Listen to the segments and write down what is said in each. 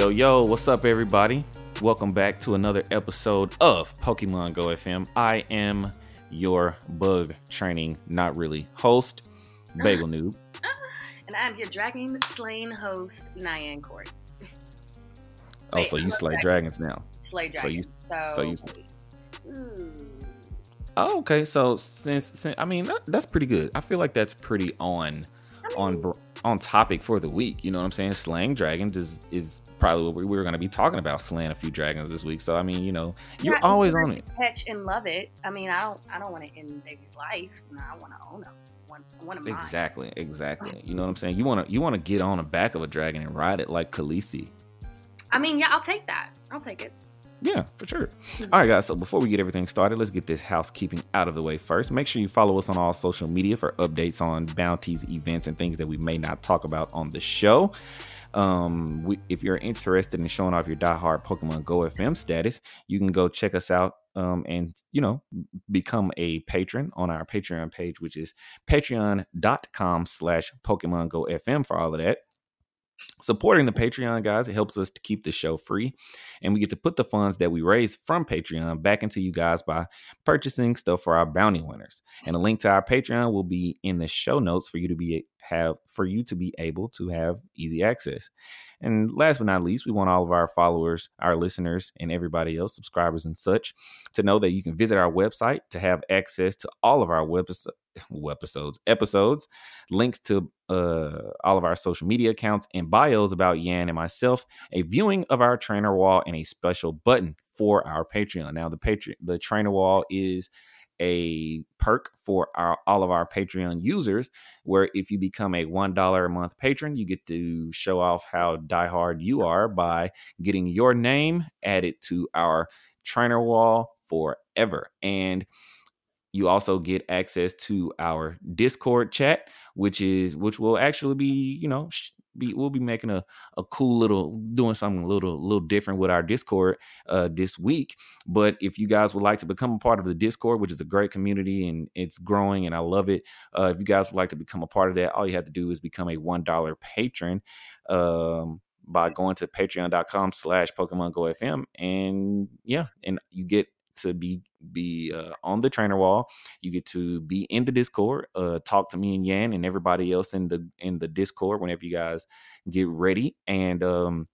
Yo, yo, what's up, everybody? Welcome back to another episode of Pokemon Go FM. I am your bug training, not really, host, Bagel Noob. And I'm your dragon slaying host, Nyan Court. Oh, Wait, so you slay dragon. dragons now. Slay dragons. So you- So, so you- Ooh. Oh, okay. So since, since I mean that, that's pretty good. I feel like that's pretty on I mean, on on topic for the week. You know what I'm saying? Slaying dragons is is probably what we, we were going to be talking about. Slaying a few dragons this week. So I mean, you know, you're yeah, always on it. Catch and love it. I mean, I don't. I don't want to end baby's life. No, I want to own them. One, one of mine. Exactly, exactly. You know what I'm saying? You want to you want to get on the back of a dragon and ride it like Khaleesi. I mean, yeah, I'll take that. I'll take it. Yeah, for sure. All right, guys. So before we get everything started, let's get this housekeeping out of the way first. Make sure you follow us on all social media for updates on bounties, events, and things that we may not talk about on the show. Um, we, if you're interested in showing off your diehard Pokemon Go FM status, you can go check us out um, and you know become a patron on our Patreon page, which is patreon.com slash Pokemon Go FM for all of that. Supporting the Patreon guys, it helps us to keep the show free and we get to put the funds that we raise from Patreon back into you guys by purchasing stuff for our bounty winners. And a link to our Patreon will be in the show notes for you to be have for you to be able to have easy access. And last but not least, we want all of our followers, our listeners, and everybody else, subscribers and such, to know that you can visit our website to have access to all of our webis- webisodes, episodes, links to uh, all of our social media accounts, and bios about Yan and myself, a viewing of our trainer wall, and a special button for our Patreon. Now, the Patreon, the trainer wall is a perk for our all of our Patreon users, where if you become a one dollar a month patron, you get to show off how diehard you are by getting your name added to our trainer wall forever. And you also get access to our Discord chat, which is which will actually be, you know, sh- be we'll be making a, a cool little doing something a little little different with our Discord uh this week. But if you guys would like to become a part of the Discord, which is a great community and it's growing and I love it. Uh if you guys would like to become a part of that, all you have to do is become a one dollar patron. Um by going to patreon.com slash pokemon go fm and yeah and you get to be be uh, on the trainer wall. You get to be in the discord uh talk to me and yan and everybody else in the in the discord whenever you guys get ready. And um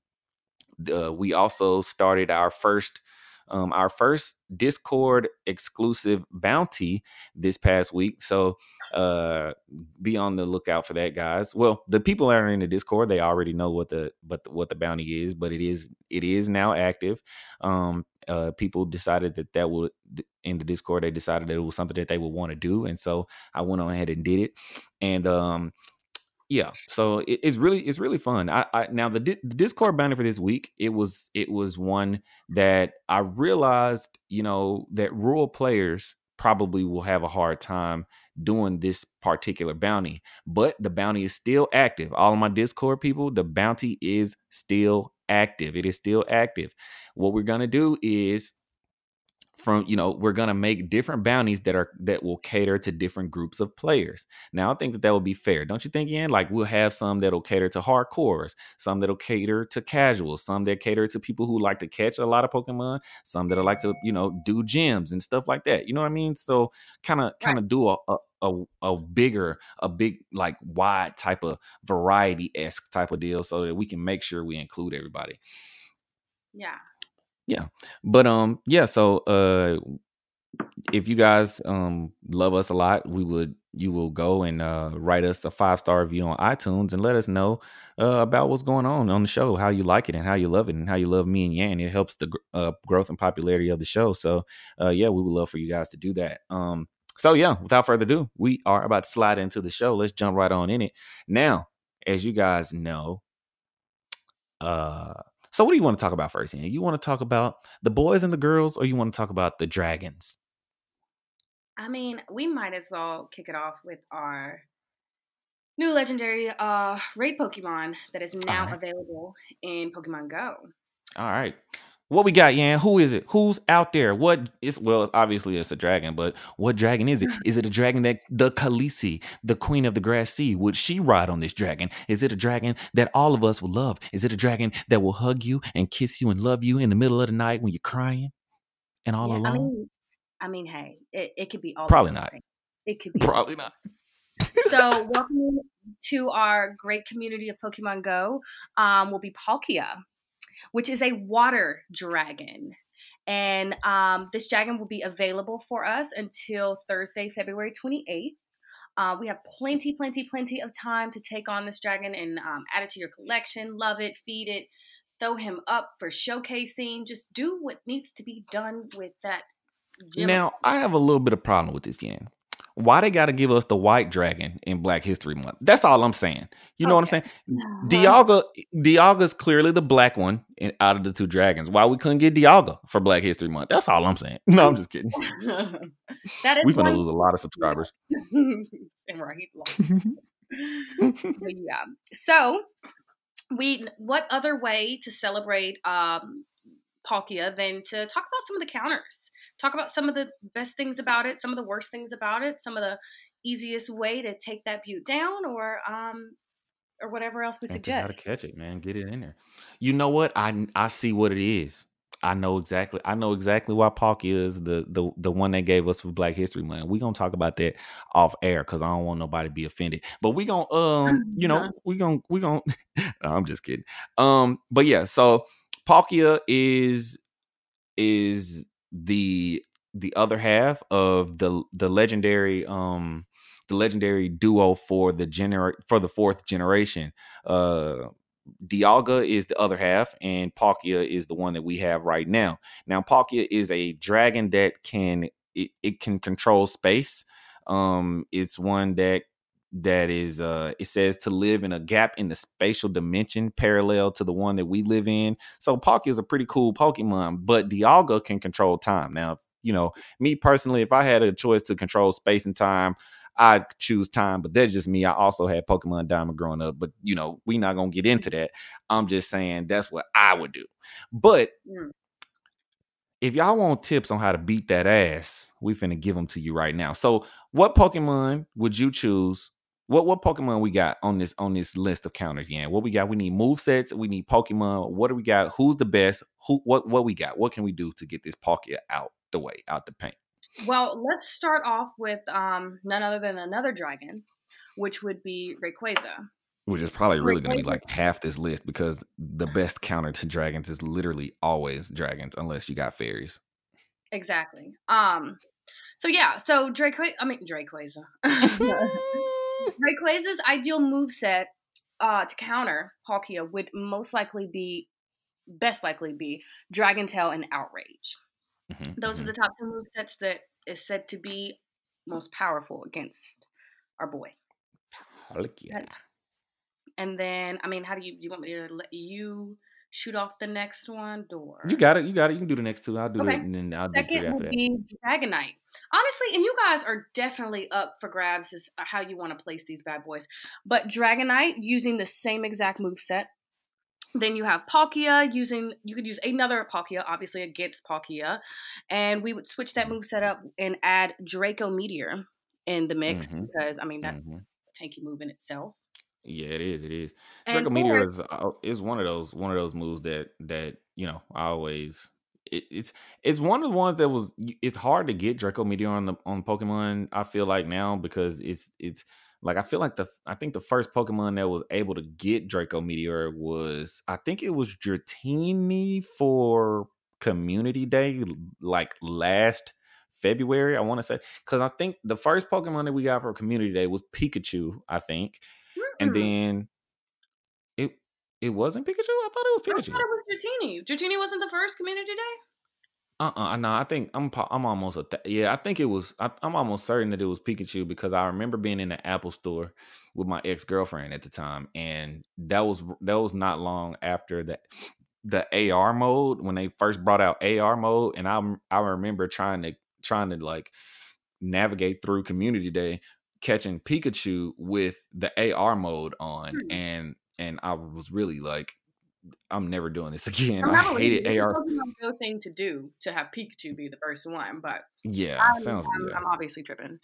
uh, we also started our first um, our first discord exclusive bounty this past week. So uh be on the lookout for that guys. Well the people that are in the discord they already know what the but what the bounty is but it is it is now active. Um uh people decided that that would in the discord they decided that it was something that they would want to do and so i went on ahead and did it and um yeah so it, it's really it's really fun. I, I now the, Di- the discord banner for this week it was it was one that i realized you know that rural players probably will have a hard time doing this particular bounty but the bounty is still active. All of my discord people the bounty is still active it is still active. What we're going to do is from you know we're going to make different bounties that are that will cater to different groups of players. Now i think that that would be fair don't you think ian? Like we'll have some that'll cater to hardcores some that'll cater to casuals some that cater to people who like to catch a lot of pokemon some that'll like to you know do gyms and stuff like that you know what i mean? So kind of kind of do a, a a, a bigger a big like wide type of variety esque type of deal so that we can make sure we include everybody Yeah. Yeah. But um yeah so uh if you guys um love us a lot we would you will go and uh write us a five star review on itunes and let us know uh, about what's going on on the show how you like it and how you love it and how you love me and yan it helps the gr- uh, growth and popularity of the show so uh yeah we would love for you guys to do that um so yeah without further ado we are about to slide into the show let's jump right on in it now as you guys know uh so what do you want to talk about first you want to talk about the boys and the girls or you want to talk about the dragons I mean, we might as well kick it off with our new legendary uh raid Pokemon that is now Alright. available in Pokemon Go. All right. What we got, Yan? Who is it? Who's out there? What is well, it's obviously it's a dragon, but what dragon is it? Is it a dragon that the Khaleesi, the queen of the grass sea, would she ride on this dragon? Is it a dragon that all of us will love? Is it a dragon that will hug you and kiss you and love you in the middle of the night when you're crying and all Yeah, alone? I mean, I mean, hey, it, it could be all Probably not. things. It could be Probably not. So, welcome to our great community of Pokemon Go. Um, will be Palkia, which is a water dragon, and um, this dragon will be available for us until Thursday, February twenty eighth. Uh, we have plenty, plenty, plenty of time to take on this dragon and um, add it to your collection. Love it, feed it, throw him up for showcasing. Just do what needs to be done with that. gem. Now, I have a little bit of problem with this, Yan. Why they got to give us the white dragon in Black History Month? That's all I'm saying. You know what I'm saying? Uh-huh. Dialga, Dialga's clearly the black one in, out of the two dragons. Why we couldn't get Dialga for Black History Month? That's all I'm saying. No, I'm just kidding. that is We're gonna lose a lot of subscribers. and right. yeah. So we what other way to celebrate um Palkia than to talk about some of the counters. Talk about some of the best things about it, some of the worst things about it, some of the easiest way to take that butte down or um or whatever else we to how to suggest. catch it, man. Get it in there. You know what? I I see what it is. I know exactly. I know exactly why Palkia is the the the one they gave us for Black History Month. We gonna talk about that off air because I don't want nobody to be offended. But we gonna um, you know, we gonna we gonna. no, I'm just kidding. Um, but yeah. So Palkia is is the the other half of the the legendary um the legendary duo for the gener for the fourth generation. Uh Dialga is the other half, and Palkia is the one that we have right now. Now, Palkia is a dragon that can it, it can control space. Um, it's one that that is uh it says to live in a gap in the spatial dimension parallel to the one that we live in. So Palkia is a pretty cool Pokemon, but Dialga can control time. Now, you know, me personally, if I had a choice to control space and time, I'd choose time, but that's just me. I also had Pokemon Diamond growing up, but you know, we not gonna get into that. I'm just saying that's what I would do. But Mm. if y'all want tips on how to beat that ass, we finna give them to you right now. So, what Pokemon would you choose? What what Pokemon we got on this on this list of counters? Yeah, what we got? We need move sets. We need Pokemon. What do we got? Who's the best? Who? What? What we got? What can we do to get this Palkia out the way, out the paint? Well, let's start off with um none other than another dragon, which would be Rayquaza. Which is probably really going to be like half this list because the best counter to dragons is literally always dragons, unless you got fairies. Exactly. Um. So yeah. So Drake. I mean Rayquaza. Rayquaza's ideal moveset uh, to counter Palkia would most likely be, best likely be Dragon Tail and Outrage. Mhm, Those mhm. are the top two movesets that is said to be most powerful against our boy. Palkia. And then, I mean, how do you do you want me to let you shoot off the next one? door. You got it. You got it. You can do the next two. I'll do Okay. it, and then I'll do three Second after that. be Dragonite. Honestly, and you guys are definitely up for grabs as how you want to place these bad boys. But Dragonite using the same exact move set. Then you have Palkia using you could use another Palkia, obviously against Palkia, and we would switch that move set up and add Draco Meteor in the mix Mhm. because I mean that's Mhm. a tanky move in itself. Yeah, it is. It is. And Draco Meteor is uh, is one of those one of those moves that that you know I always it, it's it's one of the ones that was it's hard to get Draco Meteor on the on Pokemon. I feel like now because it's it's like I feel like the I think the first Pokemon that was able to get Draco Meteor was I think it was Dratini for Community Day like last February. I want to say because I think the first Pokemon that we got for Community Day was Pikachu. I think and mm, then it it wasn't Pikachu. I thought it was Pikachu. I thought it was Dratini. Dratini wasn't the first community day? Uh uh no, I think I'm I'm almost a th- yeah. I think it was. I, I'm almost certain that it was Pikachu because I remember being in the Apple store with my ex girlfriend at the time, and that was that was not long after that the AR mode when they first brought out AR mode, and I I remember trying to trying to like navigate through Community Day, catching Pikachu with the AR mode on, Hmm. and and I was really like I'm never doing this again. I hated it. AR. Go thing to do to have Pikachu be the first one, but yeah, I'm, sounds. I'm. I'm obviously tripping.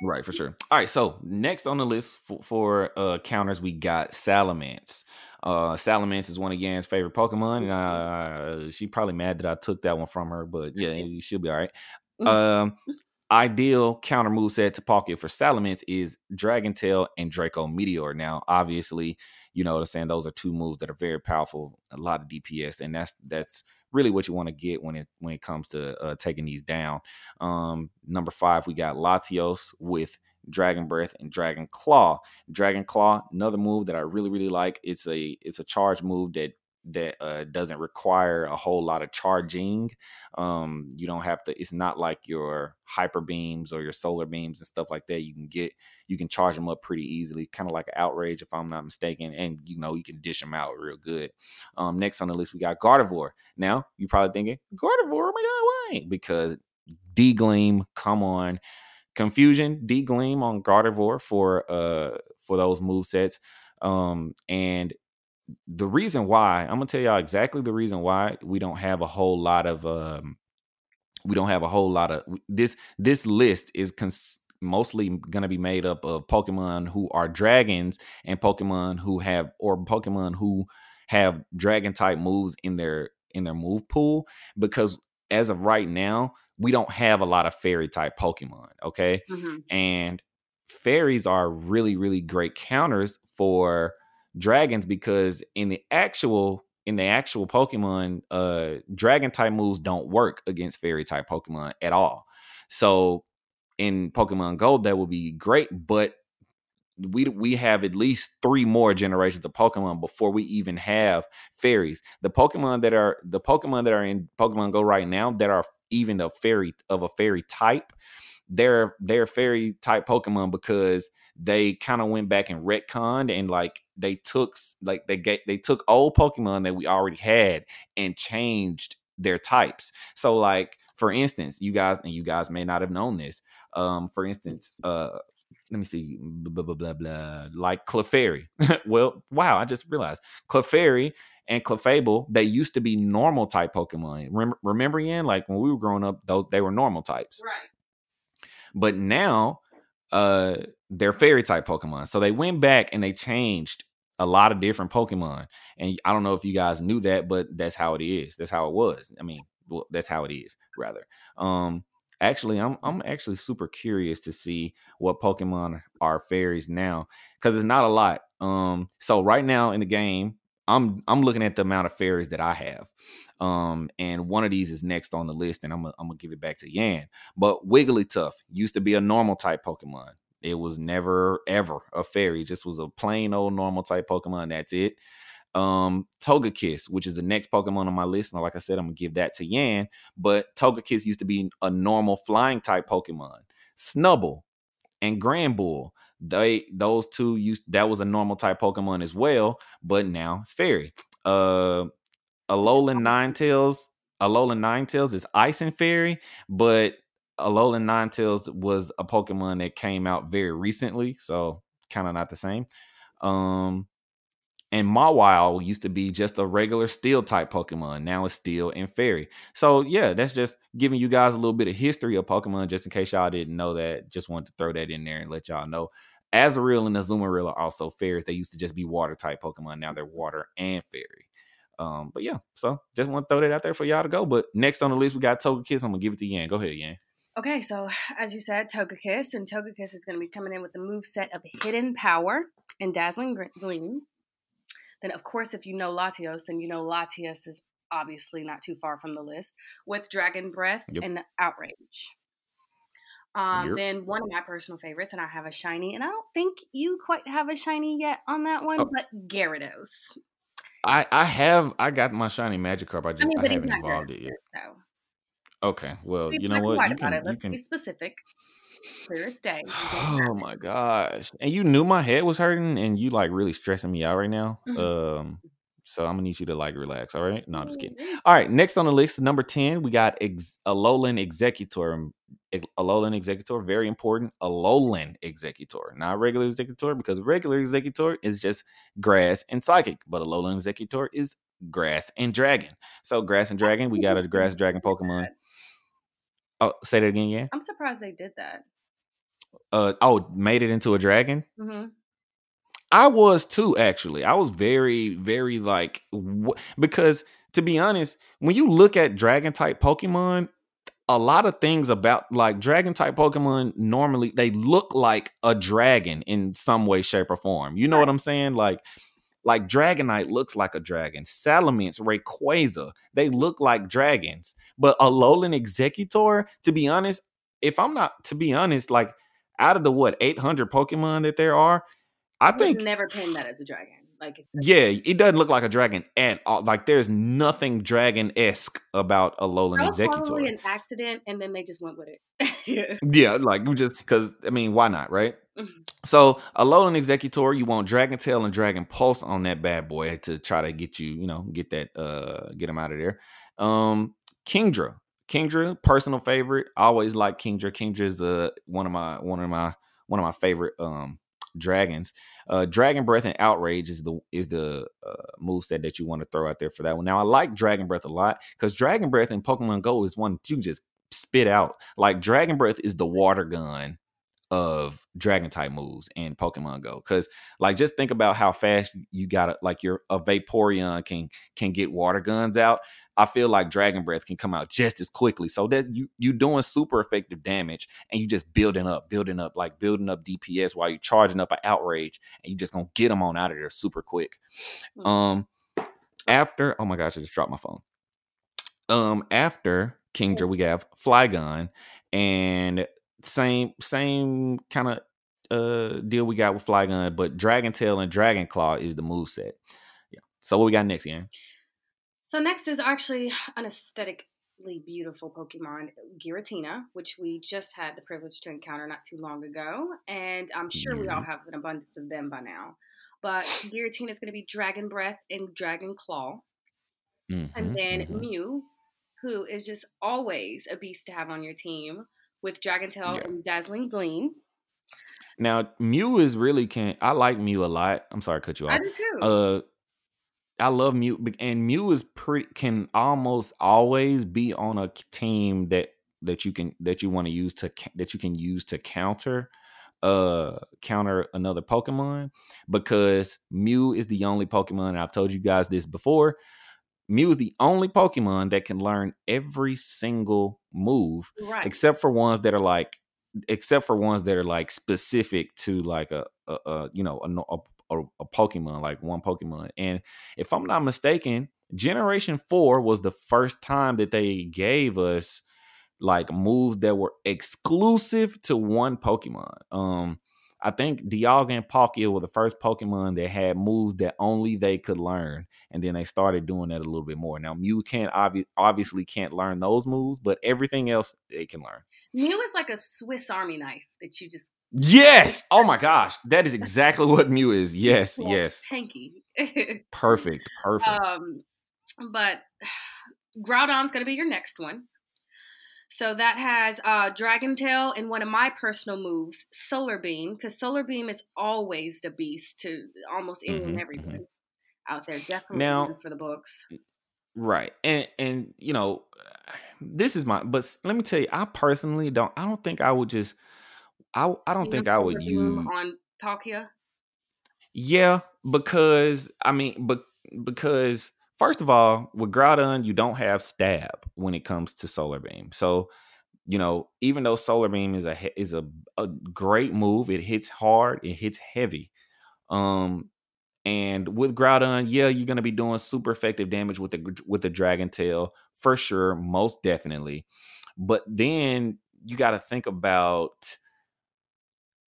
Right, for sure. All right, so next on the list for, for uh counters, we got Salamence. Uh Salamence is one of Yan's favorite Pokemon, and uh she probably mad that I took that one from her, but yeah, she'll be all right. Um ideal counter move set to Palkia for Salamence is Dragon Tail and Draco Meteor. Now, obviously, you know what I'm saying, those are two moves that are very powerful, a lot of DPS, and that's that's really what you want to get when it when it comes to uh, taking these down. Um, number five, we got Latios with Dragon Breath and Dragon Claw. Dragon Claw, another move that I really really like. It's a it's a charge move that that uh, doesn't require a whole lot of charging. Um, you don't have to. It's not like your hyper beams or your solar beams and stuff like that. You can get you can charge them up pretty easily, kind of like an outrage if I'm not mistaken, and you know you can dish them out real good. Um, next on the list we got Gardevoir. Now you're probably thinking Gardevoir, oh my god, why? Because D Gleam, come on. Confusion, D Gleam on Gardevoir for uh for those move sets. Um, and the reason why I'm gonna tell y'all exactly the reason why we don't have a whole lot of um we don't have a whole lot of this this list is cons- mostly going to be made up of Pokemon who are dragons and Pokemon who have or Pokemon who have dragon type moves in their in their move pool because as of right now we don't have a lot of fairy type Pokemon, okay? Mm-hmm. And fairies are really really great counters for dragons because in the actual in the actual Pokemon, uh dragon type moves don't work against fairy type Pokemon at all. So in Pokemon Gold, that would be great, but we we have at least three more generations of Pokemon before we even have fairies. The Pokemon that are the Pokemon that are in Pokemon Go right now that are even a fairy of a fairy type, they're they're fairy type Pokemon because they kind of went back and retconned and like they took like they get they took old Pokemon that we already had and changed their types. So like for instance, you guys and you guys may not have known this. Um, for instance, uh let me see, blah blah blah blah, like Clefairy. well, wow, I just realized Clefairy and Clefable, they used to be normal type Pokemon. Remember, remember, Ian, like when we were growing up, those they were normal types. Right. But now, uh, they're fairy type Pokemon. So they went back and they changed a lot of different Pokemon. And I don't know if you guys knew that, but that's how it is. That's how it was. I mean, well, that's how it is, rather. Um, actually, I'm I'm actually super curious to see what Pokemon are fairies now because it's not a lot. Um, so right now in the game, I'm I'm looking at the amount of fairies that I have. Um, and one of these is next on the list, and I'm I'm gonna give it back to Yan. But Wigglytuff used to be a normal type Pokemon. It was never ever a fairy. It just was a plain old normal type Pokemon. That's it. Um, Togekiss, which is the next Pokemon on my list. And like I said, I'm gonna give that to Yan. But Togekiss used to be a normal flying type Pokemon. Snubbull and Granbull, they those two used that was a normal type Pokemon as well, but now it's fairy. Uh Alolan Ninetales, Alolan Ninetales is Ice and Fairy, but Alolan Ninetales was a Pokemon that came out very recently, so kind of not the same. Um, and Mawile used to be just a regular steel type Pokemon. Now it's steel and fairy. So yeah, that's just giving you guys a little bit of history of Pokemon, just in case y'all didn't know that. Just wanted to throw that in there and let y'all know. Azurill and Azumarill are also fairies. They used to just be water type Pokemon. Now they're water and fairy. Um, but yeah, so just want to throw that out there for y'all to go. But next on the list, we got Togekiss. I'm gonna give it to Yan. Go ahead, Yan. Okay, so as you said, Togekiss, and Togekiss is going to be coming in with the move set of Hidden Power and Dazzling Gleam. Then, of course, if you know Latios, then you know Latias is obviously not too far from the list with Dragon Breath Yep. and Outrage. Um, Yep. Then one of my personal favorites, and I have a shiny, and I don't think you quite have a shiny yet on that one, Oh. but Gyarados. I I have I got my shiny Magikarp. I just I, mean, he's haven't evolved it yet. So, Okay, well, you know what? You about can it. you Let's can. be specific. Clear as day. Oh my gosh! And you knew my head was hurting, and you like really stressing me out right now. Mhm. Um, so I'm gonna need you to like relax. All right? No, I'm just kidding. All right, next on the list, number 10, we got Ex- Alolan Exeggutor. Ex- Alolan Exeggutor, very important. Alolan Exeggutor, not regular Exeggutor, because regular Exeggutor is just grass and psychic, but Alolan Exeggutor is grass and dragon. So grass and dragon, we got a grass dragon Pokemon. Oh, say that again, yeah. I'm surprised they did that. Uh oh, made it into a dragon. hmm I was too, actually. I was very, very like wh- because to be honest, when you look at dragon type Pokemon, a lot of things about like dragon type Pokemon normally they look like a dragon in some way, shape, or form. You know what I'm saying? Like like Dragonite looks like a dragon. Salamence, Rayquaza, they look like dragons. But a Alolan Exeggutor, to be honest, if I'm not to be honest, like out of the what 800 Pokemon that there are, I think never pin that as a dragon. Like yeah, it doesn't look like a dragon at all. Like there's nothing dragon esque about Alolan that Exeggutor. probably an accident, and then they just went with it. Yeah, like just because I mean, why not, right? Mhm. So a Alolan Exeggutor, you want Dragon Tail and Dragon Pulse on that bad boy to try to get you, you know, get that uh get him out of there. Um Kingdra. Kingdra, personal favorite. I always like Kingdra. Kingdra is uh one of my one of my one of my favorite um dragons. Uh Dragon Breath and Outrage is the is the uh moveset that you want to throw out there for that one. Now I like Dragon Breath a lot because Dragon Breath in Pokemon Go is one you just spit out. Like Dragon Breath is the water gun of dragon type moves in Pokemon Go. Cause like just think about how fast you gotta like your a Vaporeon can can get water guns out. I feel like Dragon Breath can come out just as quickly. So that you you doing super effective damage and you just building up, building up, like building up DPS while you're charging up an outrage and you just gonna get them on out of there super quick. Mhm. Um after oh my gosh, I just dropped my phone. Um after Kingdra, we have Flygon and same same kind of uh deal we got with Flygon, but Dragon Tail and Dragon Claw is the move set. Yeah. So what we got next, yeah? So next is actually an aesthetically beautiful Pokemon, Giratina, which we just had the privilege to encounter not too long ago, and I'm sure we all have an abundance of them by now. But Giratina is going to be Dragon Breath and Dragon Claw, Mhm, and then mhm. Mew, who is just always a beast to have on your team with Dragon Tail Yeah. and Dazzling Gleam. Now Mew is really can I like Mew a lot. I'm sorry to cut you off. I do too. Uh I love Mew and Mew is pretty can almost always be on a team that that you can that you want to use to that you can use to counter uh counter another Pokemon because Mew is the only Pokemon and I've told you guys this before. Mew is the only Pokemon that can learn every single move right. except for ones that are like except for ones that are like specific to like a, a, a you know a, a a a Pokemon like one Pokemon and if I'm not mistaken generation 4 was the first time that they gave us like moves that were exclusive to one Pokemon um I think Dialga and Palkia were the first Pokemon that had moves that only they could learn, and then they started doing that a little bit more. Now Mew can't obvi- obviously can't learn those moves, but everything else they can learn. Mew is like a Swiss Army knife that you just Yes. Oh my gosh, that is exactly what Mew is. Yes, well, yes. tanky. Perfect. Perfect. Um, but Groudon's going to be your next one. So that has uh, Dragon Tail and one of my personal moves, Solar Beam, because Solar Beam is always the beast to almost any and Mhm, everyone out there. Definitely Now- for the books. Right. And and you know, this is my but let me tell you, I personally don't I don't think I would just I I don't think I would use on Palkia. Yeah, because I mean, but because first of all, with Groudon, you don't have stab when it comes to Solar Beam. So, you know, even though Solar Beam is a is a, a great move, it hits hard, it hits heavy. Um, and with Groudon, yeah, you're gonna be doing super effective damage with the with the Dragon Tail for sure, most definitely. But then you got to think about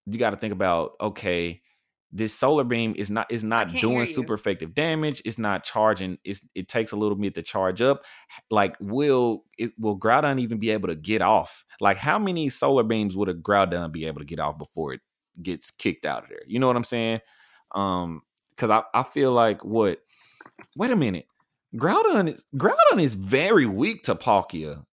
you got to think about okay this solar beam is not is not doing super effective damage it's not charging it's it takes a little bit to charge up like will it will groudon even be able to get off like how many solar beams would a groudon be able to get off before it gets kicked out of there you know what i'm saying um because I, I feel like what wait a minute groudon is groudon is very weak to palkia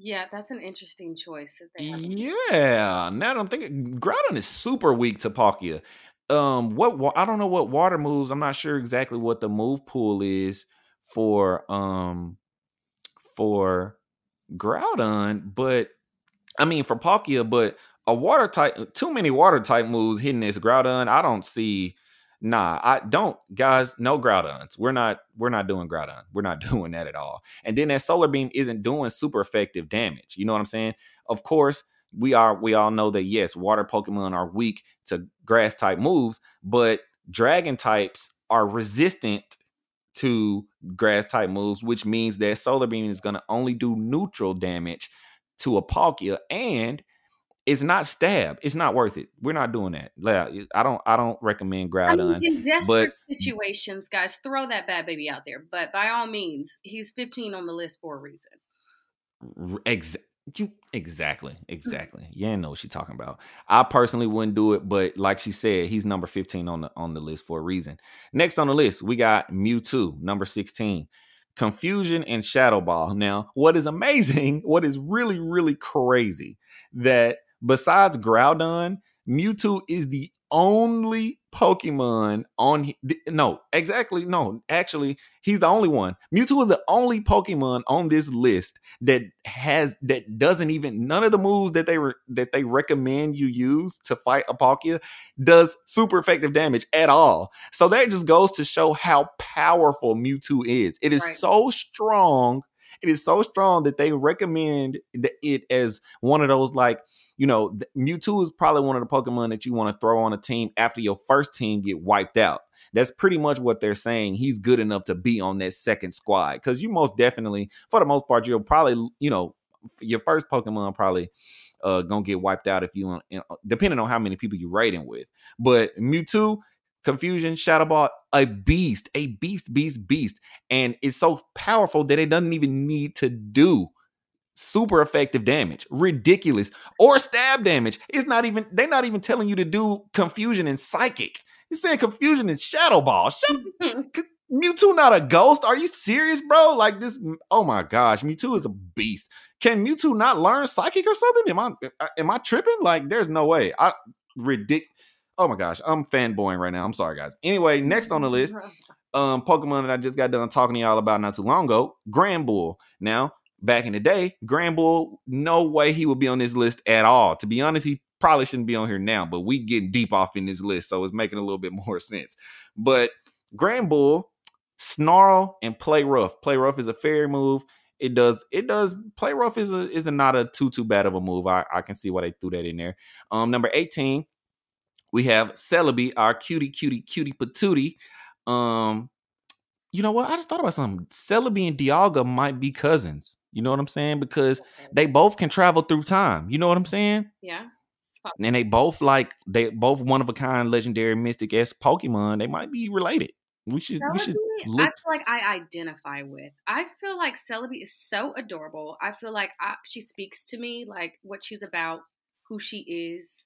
Yeah, that's an interesting choice. Yeah, now that I'm thinking, Groudon is super weak to Palkia. Um, what I don't know what water moves. I'm not sure exactly what the move pool is for um for Groudon, but I mean for Palkia, but a water type too many water type moves hitting this Groudon. I don't see nah, I don't guys, no Groudons. We're not we're not doing Groudon. We're not doing that at all. And then that solar beam isn't doing super effective damage. You know what I'm saying? Of course, we are we all know that yes, water Pokemon are weak to grass type moves, but dragon types are resistant to grass type moves, which means that solar beam is going to only do neutral damage to a Palkia and it's not stab. It's not worth it. We're not doing that. I don't. I don't recommend Groudon. I mean, in desperate but, situations, guys, throw that bad baby out there. But by all means, he's 15 on the list for a reason. Ex- you exactly, hmm. exactly. You know what she's talking about. I personally wouldn't do it, but like she said, he's number 15 on the on the list for a reason. Next on the list, we got Mewtwo, number 16. Confusion and Shadow Ball. Now, what is amazing, what is really, really crazy, that besides Groudon, Mewtwo is the only Pokemon on no, exactly no. Actually, he's the only one. Mewtwo is the only Pokemon on this list that has that doesn't even none of the moves that they were that they recommend you use to fight a Palkia does super effective damage at all. So that just goes to show how powerful Mewtwo is. It is right. so strong. It is so strong that they recommend it as one of those like you know, Mewtwo is probably one of the Pokemon that you want to throw on a team after your first team get wiped out. That's pretty much what they're saying. He's good enough to be on that second squad because you most definitely, for the most part, you'll probably, you know, your first Pokemon probably uh gonna get wiped out if you, depending on how many people you're raiding with. But Mewtwo, Confusion, Shadow Ball, a beast, a beast, beast, beast, and it's so powerful that it doesn't even need to do super effective damage, ridiculous, or stab damage. It's not even they're not even telling you to do confusion and psychic. He's saying confusion and shadow ball. Shut Mewtwo not a ghost? Are you serious, bro? Like this? Oh my gosh, Mewtwo is a beast. Can Mewtwo not learn psychic or something? Am I uh, am I tripping? Like, there's no way. I ridiculous. Oh my gosh, I'm fanboying right now. I'm sorry, guys. Anyway, next on the list, um, Pokemon that I just got done talking to y'all about not too long ago, Granbull. Now, back in the day, Granbull, no way he would be on this list at all. To be honest, he probably shouldn't be on here now, but we getting deep off in this list, so it's making a little bit more sense. But Granbull, snarl and play rough. Play rough is a fairy move. It does it does play rough is a is a not a too too bad of a move. I, I can see why they threw that in there. Um number 18, we have Celebi, our cutie cutie cutie patootie. Um you know what? I just thought about something. Celebi and Dialga might be cousins. You know what I'm saying? Because they both can travel through time. You know what I'm saying? Yeah. And they both like they both one of a kind legendary mystic s Pokemon. They might be related. We should Celebi, we should look. I feel like I identify with. I feel like Celebi is so adorable. I feel like I, she speaks to me like what she's about, who she is.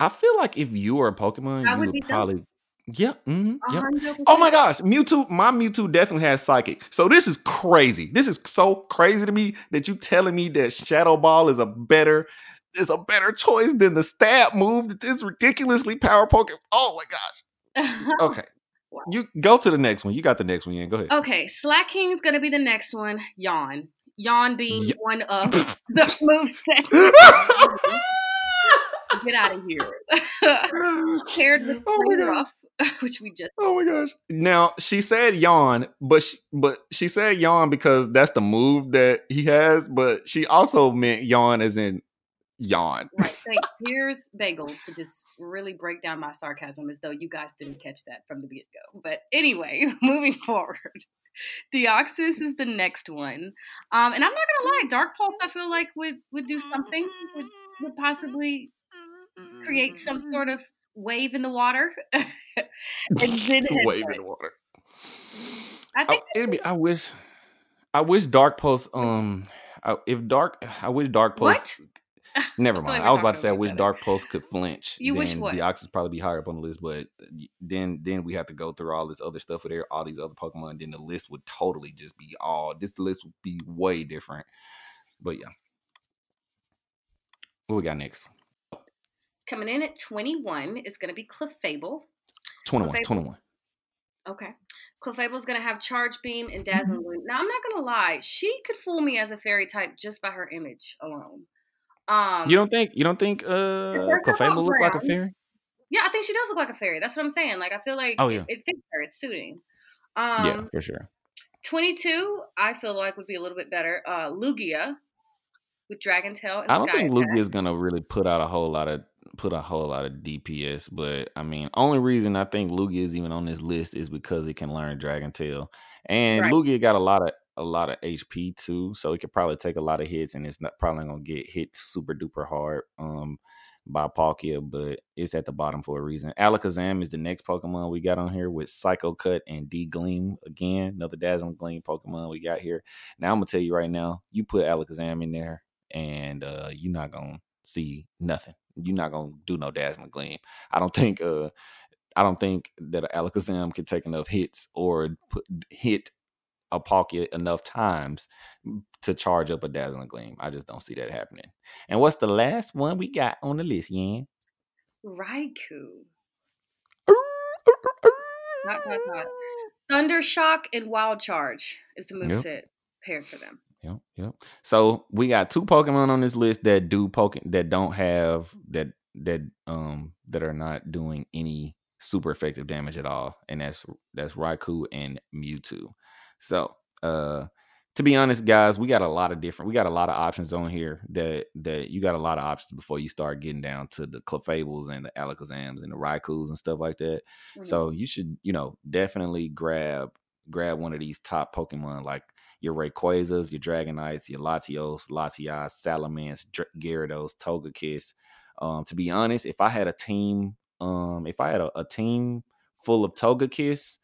I feel like if you were a Pokemon, I you would, would probably yeah. Mm-hmm, yep. Oh my gosh, Mewtwo, my Mewtwo definitely has psychic. So this is crazy. This is so crazy to me that you telling me that Shadow Ball is a better is a better choice than the stab move that is ridiculously power Pokemon. Oh my gosh. Okay. wow. You go to the next one. You got the next one. Yeah, go ahead. Okay, Slaking is gonna be the next one. Yawn. Yawn being one of the move sets. Get out of here. Paired with oh rough which we just. Oh my gosh! Now she said yawn, but she, but she said yawn because that's the move that he has. But she also meant yawn as in yawn. Right. Here's Bagel to just really break down my sarcasm as though you guys didn't catch that from the get go. But anyway, moving forward. Deoxys is the next one. Um, and I'm not gonna lie, Dark Pulse I feel like would would do something, would would possibly create some sort of wave in the water. and then wave in the water. I think I, be, I wish I wish Dark Pulse um I, if Dark I wish Dark Pulse what? Never mind. I, was about to say I wish Dark Pulse could flinch. You wish what? Deoxys probably be higher up on the list, but then then we have to go through all this other stuff with there, all these other Pokemon. Then the list would totally just be all. This list would be way different. But yeah, what we got next? Coming in at 21 is going to be Clefable. 21, Clefable. 21. Okay. Clefable's gonna have Charge Beam and Dazzling mm-hmm. Now I'm not gonna lie, she could fool me as a fairy type just by her image alone. Um, you don't think you don't think uh Clefable look like a fairy? Yeah, I think she does look like a fairy. That's what I'm saying. Like I feel like oh, yeah. it, it fits her. It's suiting. Um, yeah, for sure. 22, I feel like would be a little bit better. Uh, Lugia with Dragon Tail. I don't think Lugia is gonna really put out a whole lot of put a whole lot of DPS, but I mean, only reason I think Lugia is even on this list is because it can learn Dragon Tail, and right. Lugia got a lot of a lot of HP too, so it could probably take a lot of hits, and it's not probably gonna get hit super duper hard. Um, by Palkia, but it's at the bottom for a reason. Alakazam is the next Pokemon we got on here with Psycho Cut and D Gleam again, another Dazzling Gleam Pokemon we got here. Now I'm gonna tell you right now, you put Alakazam in there, and uh, you're not gonna see nothing. You're not gonna do no Dazzling Gleam. I don't think. Uh, I don't think that Alakazam can take enough hits or put, hit a Palkia enough times to charge up a dazzling gleam. I just don't see that happening. And what's the last one we got on the list, Yan? Raikou. not, not, not. Thunder Shock and Wild Charge is the moveset yep. paired for them. Yep, yep. So we got two Pokemon on this list that do poke that don't have that that um that are not doing any super effective damage at all, and that's that's Raikou and Mewtwo. So uh to be honest, guys, we got a lot of different. We got a lot of options on here. That that you got a lot of options before you start getting down to the Clefables and the Alakazams and the Raikous and stuff like that. Mm-hmm. So you should, you know, definitely grab grab one of these top Pokemon like your Rayquazas, your Dragonites, your Latios, Latias, Salamence, Dr- Gyarados, Togekiss. Um, to be honest, if I had a team, um, if I had a, a team full of Togekiss,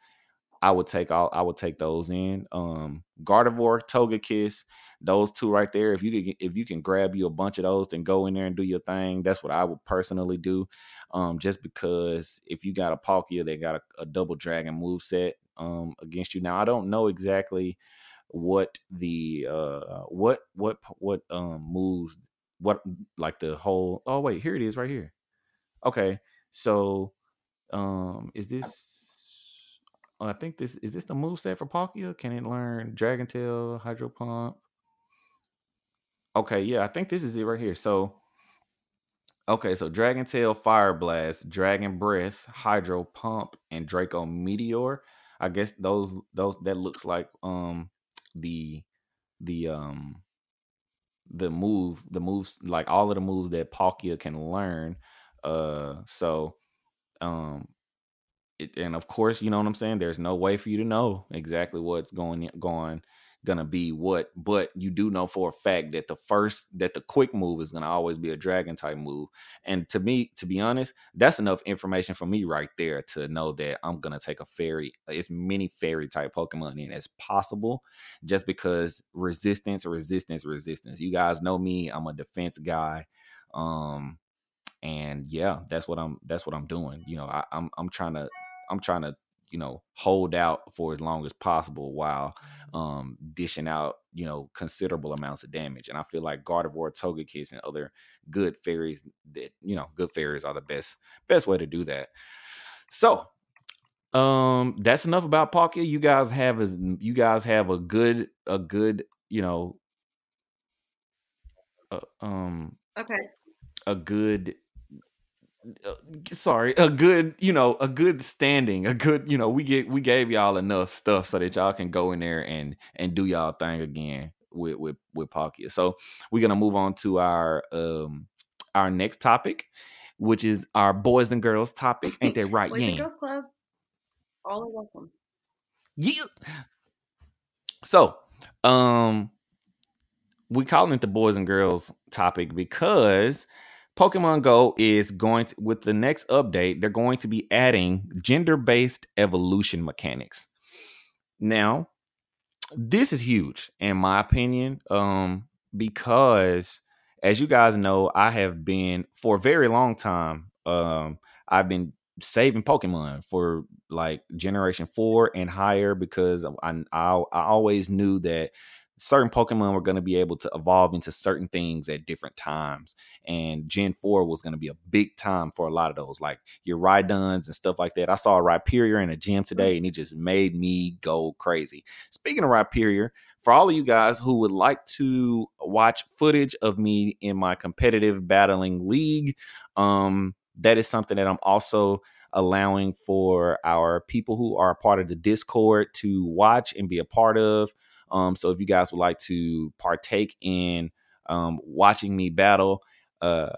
I would take all I would take those in. Um Gardevoir, Togekiss, those two right there. If you can if you can grab you a bunch of those and go in there and do your thing, that's what I would personally do. Um, just because if you got a Palkia they got a, a double dragon move set um against you. Now I don't know exactly what the uh what what what um moves what like the whole oh wait here it is right here okay so um is this I think this is this the move set for Palkia? Can it learn Dragon Tail, Hydro Pump? Okay, yeah, I think this is it right here. So, okay, so Dragon Tail, Fire Blast, Dragon Breath, Hydro Pump, and Draco Meteor. I guess those those that looks like um the the um the move the moves like all of the moves that Palkia can learn. Uh, so um it, and of course, you know what I'm saying. There's no way for you to know exactly what's going going gonna be what, but you do know for a fact that the first that the quick move is gonna always be a dragon type move. And to me, to be honest, that's enough information for me right there to know that I'm gonna take a fairy, as many fairy type Pokemon in as possible, just because resistance, resistance, resistance. You guys know me. I'm a defense guy. Um, and yeah, that's what I'm. That's what I'm doing. You know, I, I'm I'm trying to I'm trying to you know hold out for as long as possible while um dishing out you know considerable amounts of damage and i feel like gardevoir togekiss and other good fairies that you know good fairies are the best best way to do that. So um that's enough about Palkia. you guys have as you guys have a good a good you know uh, um okay. a good uh, sorry, a good, you know, a good standing, a good, you know, we get we gave y'all enough stuff so that y'all can go in there and and do y'all thing again with with with Palkia. So we're gonna move on to our um our next topic, which is our boys and girls topic. Ain't that right? boys and girls club. All are welcome. Yeah. So, um, we calling it the boys and girls topic because Pokemon Go is going to, with the next update, they're going to be adding gender based evolution mechanics. Now, this is huge in my opinion, um, because as you guys know, I have been for a very long time, um, I've been saving Pokemon for like generation four and higher because I, I, I always knew that certain Pokemon were going to be able to evolve into certain things at different times. And Gen 4 was going to be a big time for a lot of those, like your Rhydons and stuff like that. I saw a Rhyperior in a gym today and it just made me go crazy. Speaking of Rhyperior, for all of you guys who would like to watch footage of me in my competitive battling league, um, that is something that I'm also allowing for our people who are a part of the Discord to watch and be a part of. Um, so if you guys would like to partake in um, watching me battle, uh,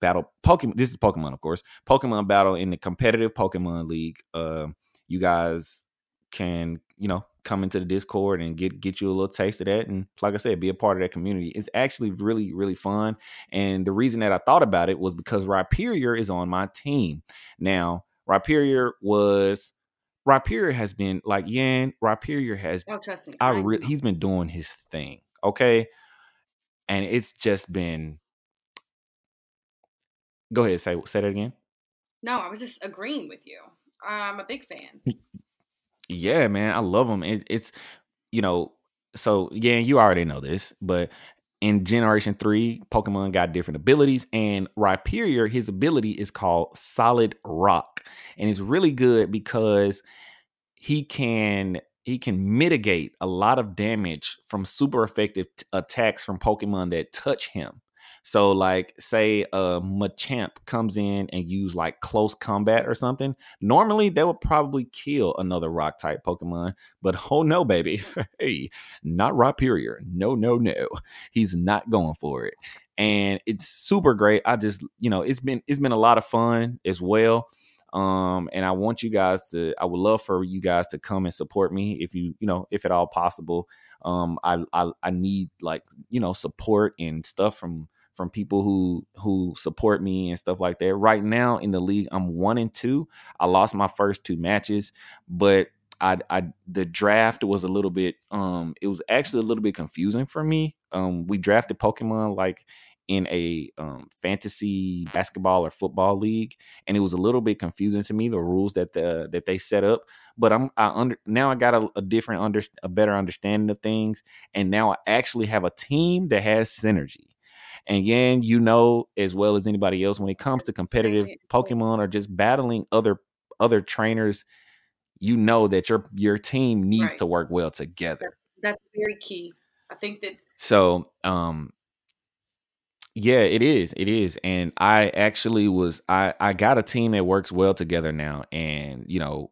battle Pokemon, this is Pokemon, of course, Pokemon battle in the competitive Pokemon League. Uh, you guys can, you know, come into the Discord and get get you a little taste of that. And like I said, be a part of that community. It's actually really, really fun. And the reason that I thought about it was because Rhyperior is on my team. Now, Rhyperior was Rhyperior has been like Yan. Rhyperior has. Oh, trust me. I re- he's been doing his thing. Okay, and it's just been. Go ahead. Say say that again. No, I was just agreeing with you. I'm a big fan. Yeah, man, I love him. It, it's you know, so yeah, you already know this, but in Generation 3, Pokemon got different abilities, and Rhyperior, his ability is called Solid Rock. And it's really good because he can he can mitigate a lot of damage from super effective t- attacks from Pokemon that touch him. So, like, say a Machamp comes in and use like close combat or something. Normally, they would probably kill another rock type Pokemon, but oh no, baby, hey, not Rhyperior. No, no, no, he's not going for it, and it's super great. I just, you know, it's been it's been a lot of fun as well. Um, and I want you guys to. I would love for you guys to come and support me if you, you know, if at all possible. Um, I I, I need like you know support and stuff from from people who who support me and stuff like that. Right now in the league, I'm one and two. I lost my first two matches, but I, I the draft was a little bit um it was actually a little bit confusing for me. Um we drafted Pokemon like in a um, fantasy basketball or football league, and it was a little bit confusing to me the rules that the that they set up. But I'm I under now I got a, a different under a better understanding of things, and now I actually have a team that has synergy. And Yan, you know as well as anybody else, when it comes to competitive Pokemon or just battling other other trainers, you know that your your team needs right. to work well together. That's, that's very key. I think that so um yeah, it is. It is. And I actually was I I got a team that works well together now and you know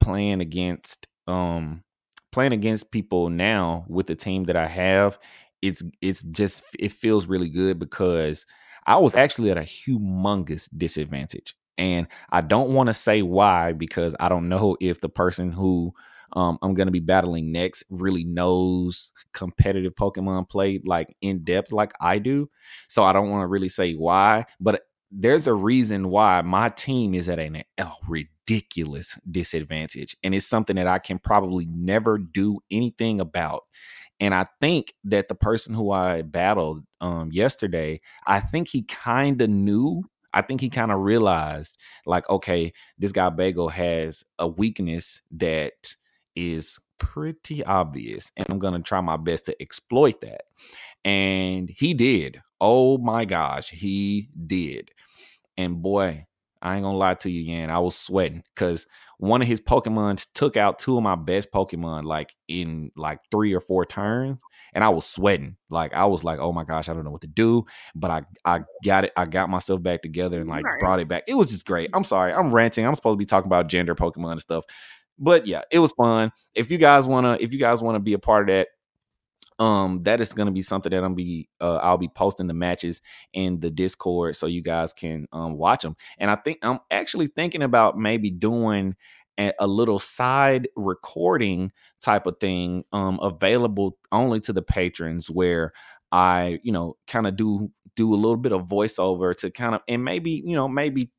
playing against um playing against people now with the team that I have it's it's just it feels really good because I was actually at a humongous disadvantage. And I don't want to say why because I don't know if the person who um, I'm going to be battling next really knows competitive Pokemon play like in depth like I do. So I don't want to really say why, but there's a reason why my team is at an a ridiculous disadvantage. And it's something that I can probably never do anything about. And I think that the person who I battled um, yesterday, I think he kind of knew. I think he kind of realized, like, okay, this guy Bagel has a weakness that is pretty obvious, and I'm gonna try my best to exploit that. And he did. Oh my gosh, he did. And boy, I ain't gonna lie to you, Yan. I was sweating because one of his Pokemons took out two of my best Pokemon like in like three or four turns, and I was sweating. Like I was like, oh my gosh, I don't know what to do. But I I got it. I got myself back together and like brought it back. It was just great. I'm sorry, I'm ranting. I'm supposed to be talking about gender Pokemon and stuff. But yeah, it was fun. If you guys wanna, if you guys wanna be a part of that, um that is going to be something that i'm be uh, i'll be posting the matches in the discord so you guys can um watch them and i think i'm actually thinking about maybe doing a, little side recording type of thing um available only to the patrons where i you know kind of do do a little bit of voiceover to kind of and maybe you know maybe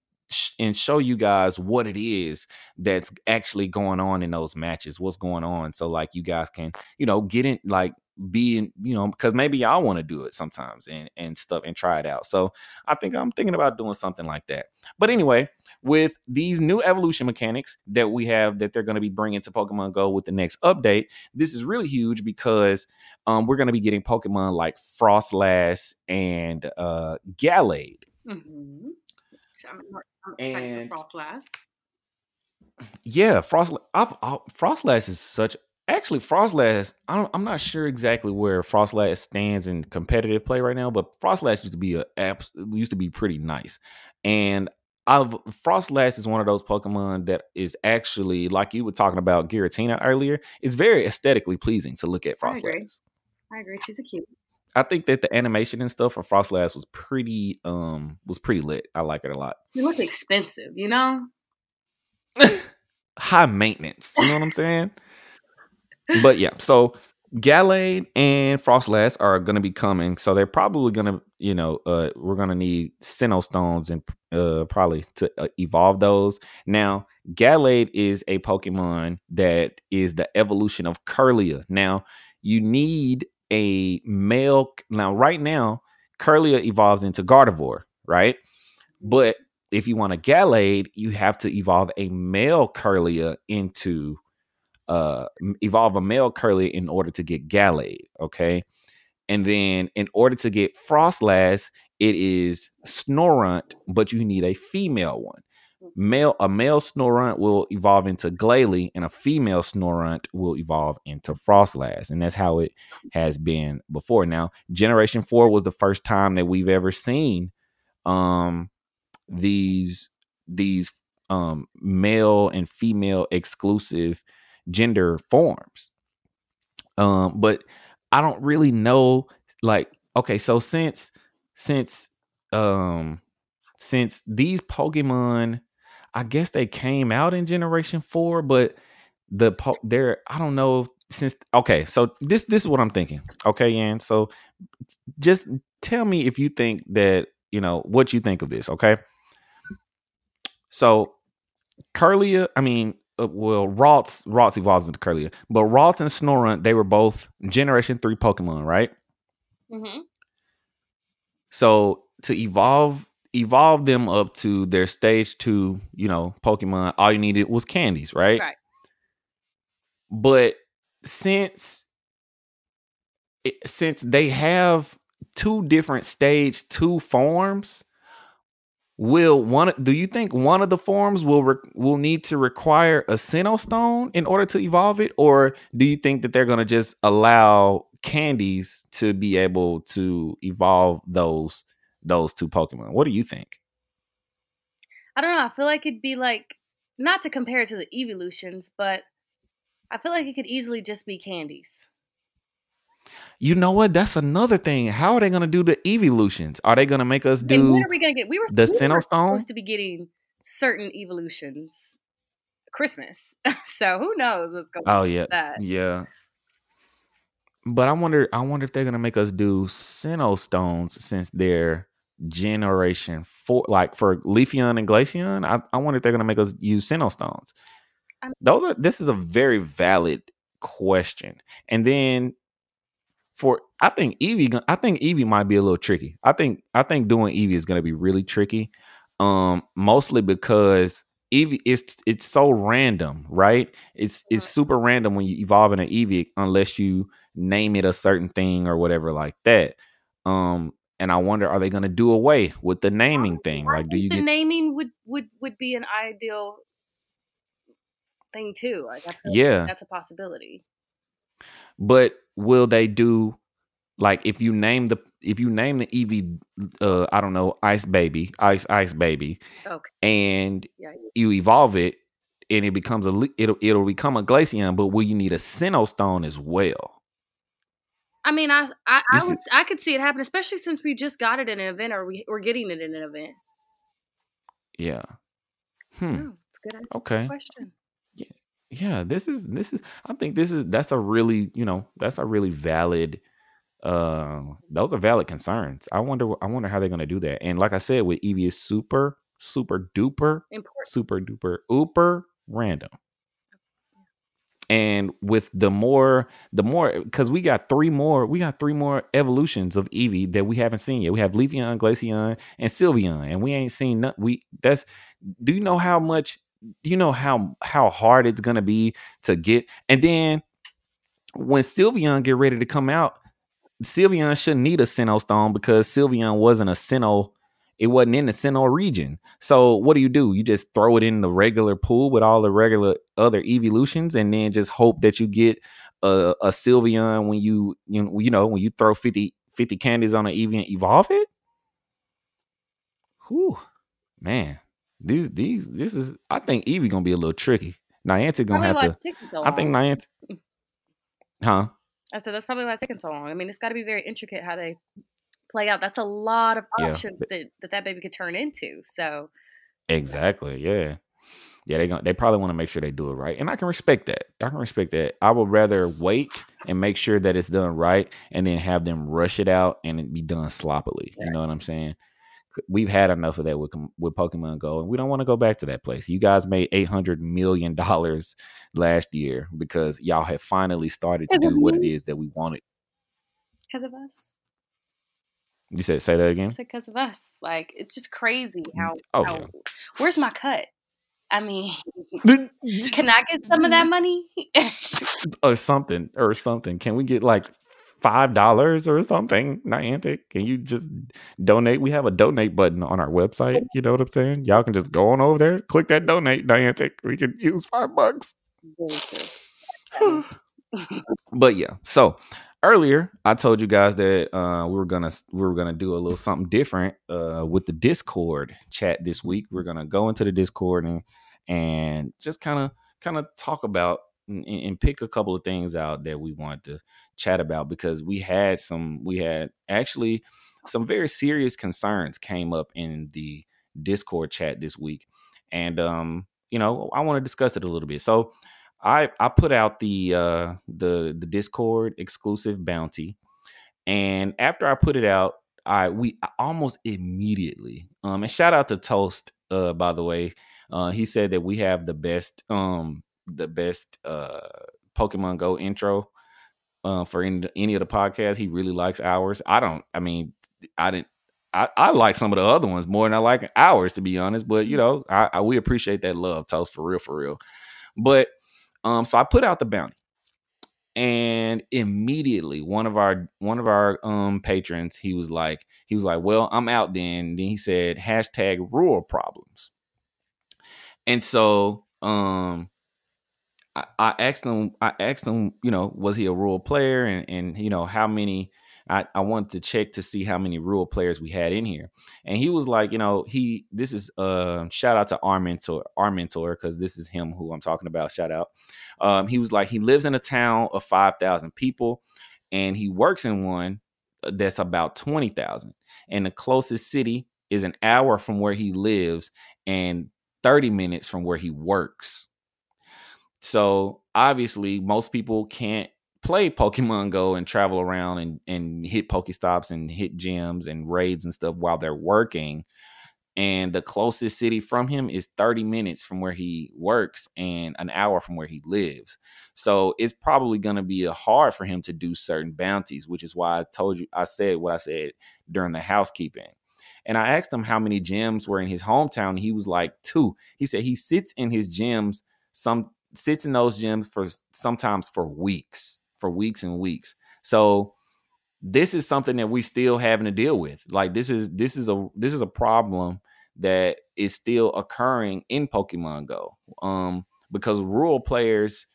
and show you guys what it is that's actually going on in those matches what's going on so like you guys can you know get in like being you know because maybe y'all want to do it sometimes and and stuff and try it out so i think i'm thinking about doing something like that but anyway with these new evolution mechanics that we have that they're going to be bringing to Pokemon Go with the next update, this is really huge because um, we're going to be getting Pokemon like Froslass and uh, Gallade. Mm-hmm. I'm, I'm And- for Froslass. Yeah, Frost. I've, I, Froslass is such. Actually, Froslass. I don't, I'm not sure exactly where Froslass stands in competitive play right now, but Froslass used to be a used to be pretty nice, and I've Froslass is one of those Pokemon that is actually like you were talking about Giratina earlier. It's very aesthetically pleasing to look at I agree. Froslass. I agree. She's a cute. I think that the animation and stuff for Froslass was pretty um was pretty lit. I like it a lot. She looks expensive, you know? high maintenance. You know what I'm saying? But yeah, so Gallade and Froslass are going to be coming. So they're probably going to, you know, uh, we're going to need Sinnoh Stones and uh, probably to uh, evolve those. Now, Gallade is a Pokemon that is the evolution of Kirlia. Now, you need a male. Now, right now, Kirlia evolves into Gardevoir, right? But if you want a Gallade, you have to evolve a male Kirlia into uh evolve a male curly in order to get Gallade, okay? And then in order to get Froslass, it is Snorunt, but you need a female one. Male a male Snorunt will evolve into Glalie, and a female Snorunt will evolve into Froslass, and that's how it has been before. Now, Generation Four was the first time that we've ever seen um these these um male and female exclusive gender forms. Um but i don't really know like okay so since since um since these pokemon i guess they came out in generation 4 but the po- they're i don't know since okay so this this is what i'm thinking. Okay and so just tell me if you think that you know what you think of this okay? So Kirlia, I mean, uh, well, Ralts, Ralts evolves into Kirlia, but Ralts and Snorunt, they were both Generation Three Pokemon, right? Mm-hmm. So to evolve, evolve them up to their Stage Two, you know, Pokemon, all you needed was candies, right? Right. But since since they have two different Stage Two forms, will one do you think one of the forms will re, will need to require a Sinnoh Stone in order to evolve it, or do you think that they're gonna just allow candies to be able to evolve those those two Pokemon? What do you think? I don't know. I feel like it'd be like not to compare it to the evolutions, but I feel like it could easily just be candies. You know what? That's another thing. How are they gonna do the evolutions? Are they gonna make us and do? when are we gonna get? We were the we Sinnoh supposed to be getting certain evolutions Christmas, so who knows what's going oh, on Oh yeah, with that? yeah. But I wonder. I wonder if they're gonna make us do Sinnoh stones since they're generation four. Like for Leafeon and Glaceon, I, I wonder if they're gonna make us use Sinnoh stones. I'm- Those are. This is a very valid question. And then for I think Eevee. gon- I think Eevee might be a little tricky. I think I think doing Eevee is gonna be really tricky. Um, mostly because Eevee it's it's so random, right? It's it's super random when you evolve in an Eevee unless you name it a certain thing or whatever like that. Um, and I wonder, are they gonna do away with the naming thing? Like, do you the get naming would would would be an ideal thing too. Like I feel like yeah? that's a possibility. But will they do like if you name the if you name the Eevee, uh, I don't know, Ice Baby, Ice Ice Baby, Okay, and yeah, you evolve it and it becomes a it'll it'll become a Glaceon, but will you need a Sinnoh Stone as well? I mean, I I, I would I could see it happen, especially since we just got it in an event, or we we're getting it in an event. Yeah. Hmm. Oh, it's a good Okay. question. Yeah, this is this is I think this is that's a really, you know, that's a really valid uh those are valid concerns. I wonder I wonder how they're going to do that. And like I said with Eevee is super super duper Important. super duper uber random. And with the more the more because we got three more we got three more evolutions of Eevee that we haven't seen yet. We have Leafeon, Glaceon, and Sylveon, and we ain't seen none. We that's do you know how much you know how how hard it's gonna be to get and then when Sylveon get ready to come out, Sylveon shouldn't need a Sinnoh stone because Sylveon wasn't a Sinnoh. It wasn't in the Sinnoh region. So what do you do? You just throw it in the regular pool with all the regular other evolutions, and then just hope that you get a, a Sylveon when you you you know when you throw 50, 50 candies on an Eevee evolve it. Whew, man, these these this is. I think Eevee gonna be a little tricky. Niantic gonna Probably have to. so I think. Niantic, mm. huh? I said that's probably why it's taking so long. I mean, it's got to be very intricate how they play out. That's a lot of Yeah, options that that, that baby could turn into. So exactly. Yeah, yeah. They gonna, they probably want to make sure they do it right, and I can respect that. I can respect that. I would rather wait and make sure that it's done right, and then have them rush it out and it be done sloppily. You know what I'm saying? We've had enough of that with with Pokemon Go, and we don't want to go back to that place. You guys made eight hundred million dollars last year because y'all have finally started to do what it is that we wanted. because of us. You said say that again. because of us. Like it's just crazy mm, how Oh how. Where's my cut? I mean, can I get some of that money? or something or something. Can we get like five dollars or something? Niantic, can you just donate? We have a donate button on our website. You know what I'm saying? Y'all can just go on over there, click that donate, Niantic. We can use five bucks. But yeah, so earlier I told you guys that uh, we were gonna we were gonna do a little something different uh, with the Discord chat this week. We're gonna go into the Discord and and just kind of kind of talk about and, and pick a couple of things out that we wanted to chat about because we had some we had actually some very serious concerns came up in the Discord chat this week, and um, you know I want to discuss it a little bit. So I I put out the uh the the Discord exclusive bounty, and after I put it out, I we almost immediately um and shout out to Toast uh by the way, uh he said that we have the best um the best uh Pokemon Go intro uh for any any of the podcasts. He really likes ours. I don't. I mean, I didn't. I, I like some of the other ones more than I like ours, to be honest. But you know, I, I we appreciate that love, Toast, for real, for real. But um, so I put out the bounty, and immediately one of our one of our um patrons, he was like, he was like, well, I'm out then. Then he said hashtag rural problems, and so um. I, I asked him. I asked him. You know, was he a rural player, and and you know how many. I, I wanted to check to see how many rural players we had in here, and he was like, you know, he. This is uh shout out to our mentor, our mentor, because this is him who I'm talking about. Shout out. Um, he was like, he lives in a town of five thousand people, and he works in one that's about twenty thousand, and the closest city is an hour from where he lives and thirty minutes from where he works. So obviously, most people can't play Pokemon Go and travel around and, and hit Pokestops and hit gyms and raids and stuff while they're working. And the closest city from him is 30 minutes from where he works and an hour from where he lives. So it's probably going to be a hard for him to do certain bounties, which is why I told you, I said what I said during the housekeeping. And I asked him how many gyms were in his hometown. He was like, two. He said he sits in his gyms some sits in those gyms for sometimes for weeks, for weeks and weeks. So this is something that we still having to deal with. Like this is this is a this is a problem that is still occurring in Pokemon Go. Um because rural players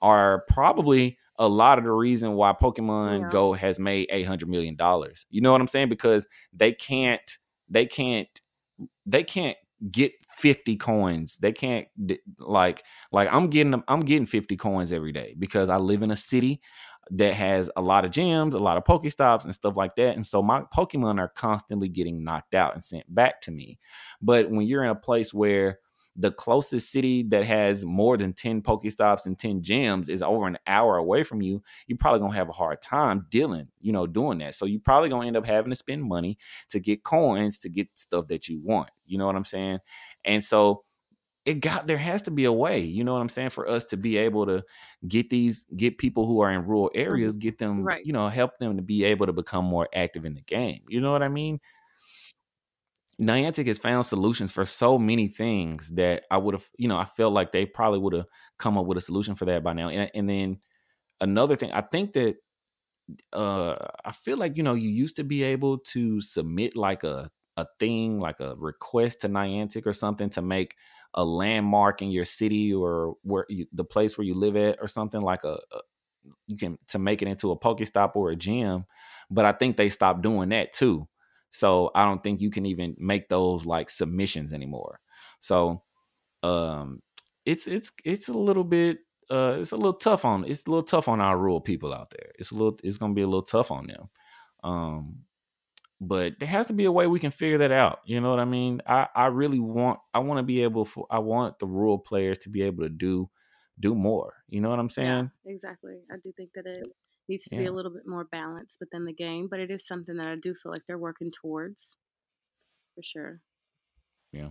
are probably a lot of the reason why Pokemon Yeah. Go has made 800 million dollars. You know what I'm saying? Because they can't they can't they can't get 50 coins. They can't like like I'm getting I'm getting 50 coins every day because I live in a city that has a lot of gyms, a lot of Pokestops and stuff like that. And so my Pokemon are constantly getting knocked out and sent back to me. But when you're in a place where the closest city that has more than 10 Pokestops and 10 gyms is over an hour away from you, you're probably gonna have a hard time dealing, you know, doing that. So you're probably gonna end up having to spend money to get coins to get stuff that you want. You know what I'm saying? And so it got there has to be a way, you know what I'm saying, for us to be able to get these get people who are in rural areas, get them, Right. you know, help them to be able to become more active in the game. You know what I mean? Niantic has found solutions for so many things that I would have, you know, I felt like they probably would have come up with a solution for that by now. And, and then another thing, I think that uh I feel like you know you used to be able to submit like a a thing like a request to Niantic or something to make a landmark in your city or where you, the place where you live at or something like a, a you can to make it into a Pokestop or a gym, but I think they stopped doing that too. So I don't think you can even make those like submissions anymore. So um it's it's it's a little bit uh it's a little tough on it's a little tough on our rural people out there. It's a little it's gonna be a little tough on them. Um but there has to be a way we can figure that out. You know what I mean? I, I really want I want to be able for I want the rural players to be able to do do more. You know what I'm saying? Yeah, exactly. I do think that it needs to yeah. be a little bit more balanced within the game, but it is something that I do feel like they're working towards for sure. Yeah.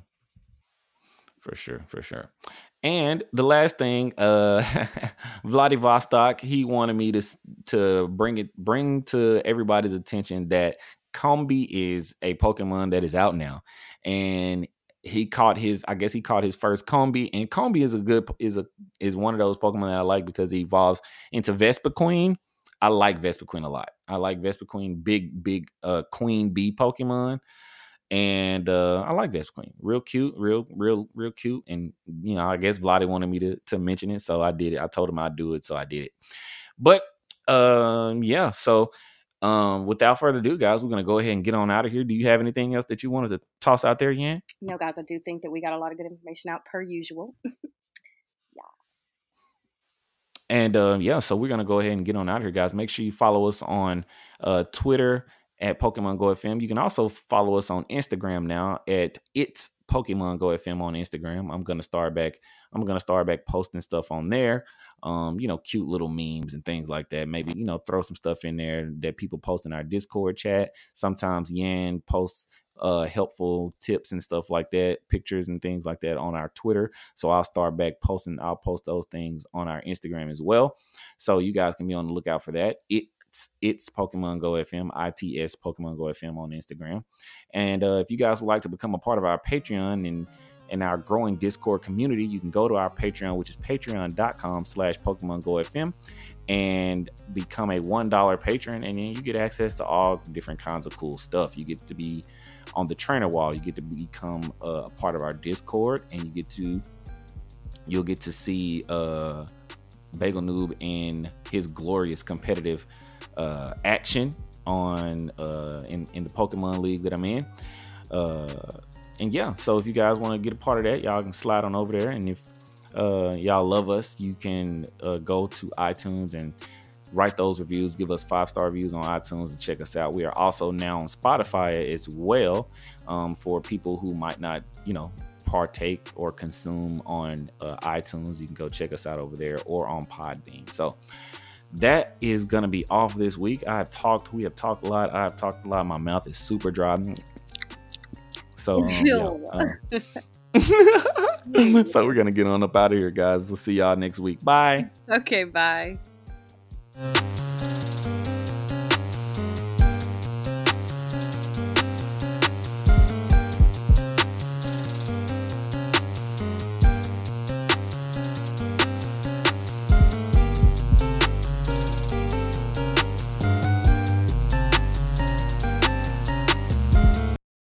For sure, for sure. And the last thing, uh Vladivostok, he wanted me to to bring it bring to everybody's attention that Combee is a Pokemon that is out now. And he caught his, I guess he caught his first Combee. And Combee is a good is a is one of those Pokemon that I like because he evolves into Vespiquen. I like Vespiquen a lot. I like Vespiquen, big, big uh queen bee Pokemon. And uh I like Vespiquen. Real cute, real, real, real cute. And you know, I guess Vladdy wanted me to to mention it. So I did it. I told him I'd do it, so I did it. But um yeah, so um, without further ado, guys, we're gonna go ahead and get on out of here. Do you have anything else that you wanted to toss out there, Yan? No, guys, I do think that we got a lot of good information out per usual. yeah. And uh, yeah, so we're gonna go ahead and get on out of here, guys. Make sure you follow us on uh, Twitter at Pokemon Go FM. You can also follow us on Instagram now at it's Pokemon Go FM on Instagram. I'm gonna start back. I'm gonna start back posting stuff on there um, you know, cute little memes and things like that. Maybe, you know, throw some stuff in there that people post in our Discord chat. Sometimes Yan posts uh helpful tips and stuff like that, pictures and things like that on our Twitter. So I'll start back posting, I'll post those things on our Instagram as well. So you guys can be on the lookout for that. It it's, Pokemon Go FM, ITS Pokemon Go FM on Instagram. And uh, if you guys would like to become a part of our Patreon and in our growing Discord community, you can go to our Patreon, which is patreon.com slash Pokemon Go FM, and become a $1 patron. And then you get access to all different kinds of cool stuff. You get to be on the trainer wall, you get to become a part of our Discord, and you get to you'll get to see uh Bagel Noob in his glorious competitive uh action on uh in, in the Pokemon League that I'm in. Uh and yeah, so if you guys want to get a part of that, y'all can slide on over there. And if uh, y'all love us, you can uh, go to iTunes and write those reviews. Give us five star reviews on iTunes and check us out. We are also now on Spotify as well um, for people who might not, you know, partake or consume on uh, iTunes. You can go check us out over there or on Podbean. So that is gonna be off this week. I have talked. We have talked a lot. I have talked a lot. My mouth is super dry. So, um, yeah, uh, so we're gonna get on up out of here, guys. We'll see y'all next week. Bye. Okay, bye.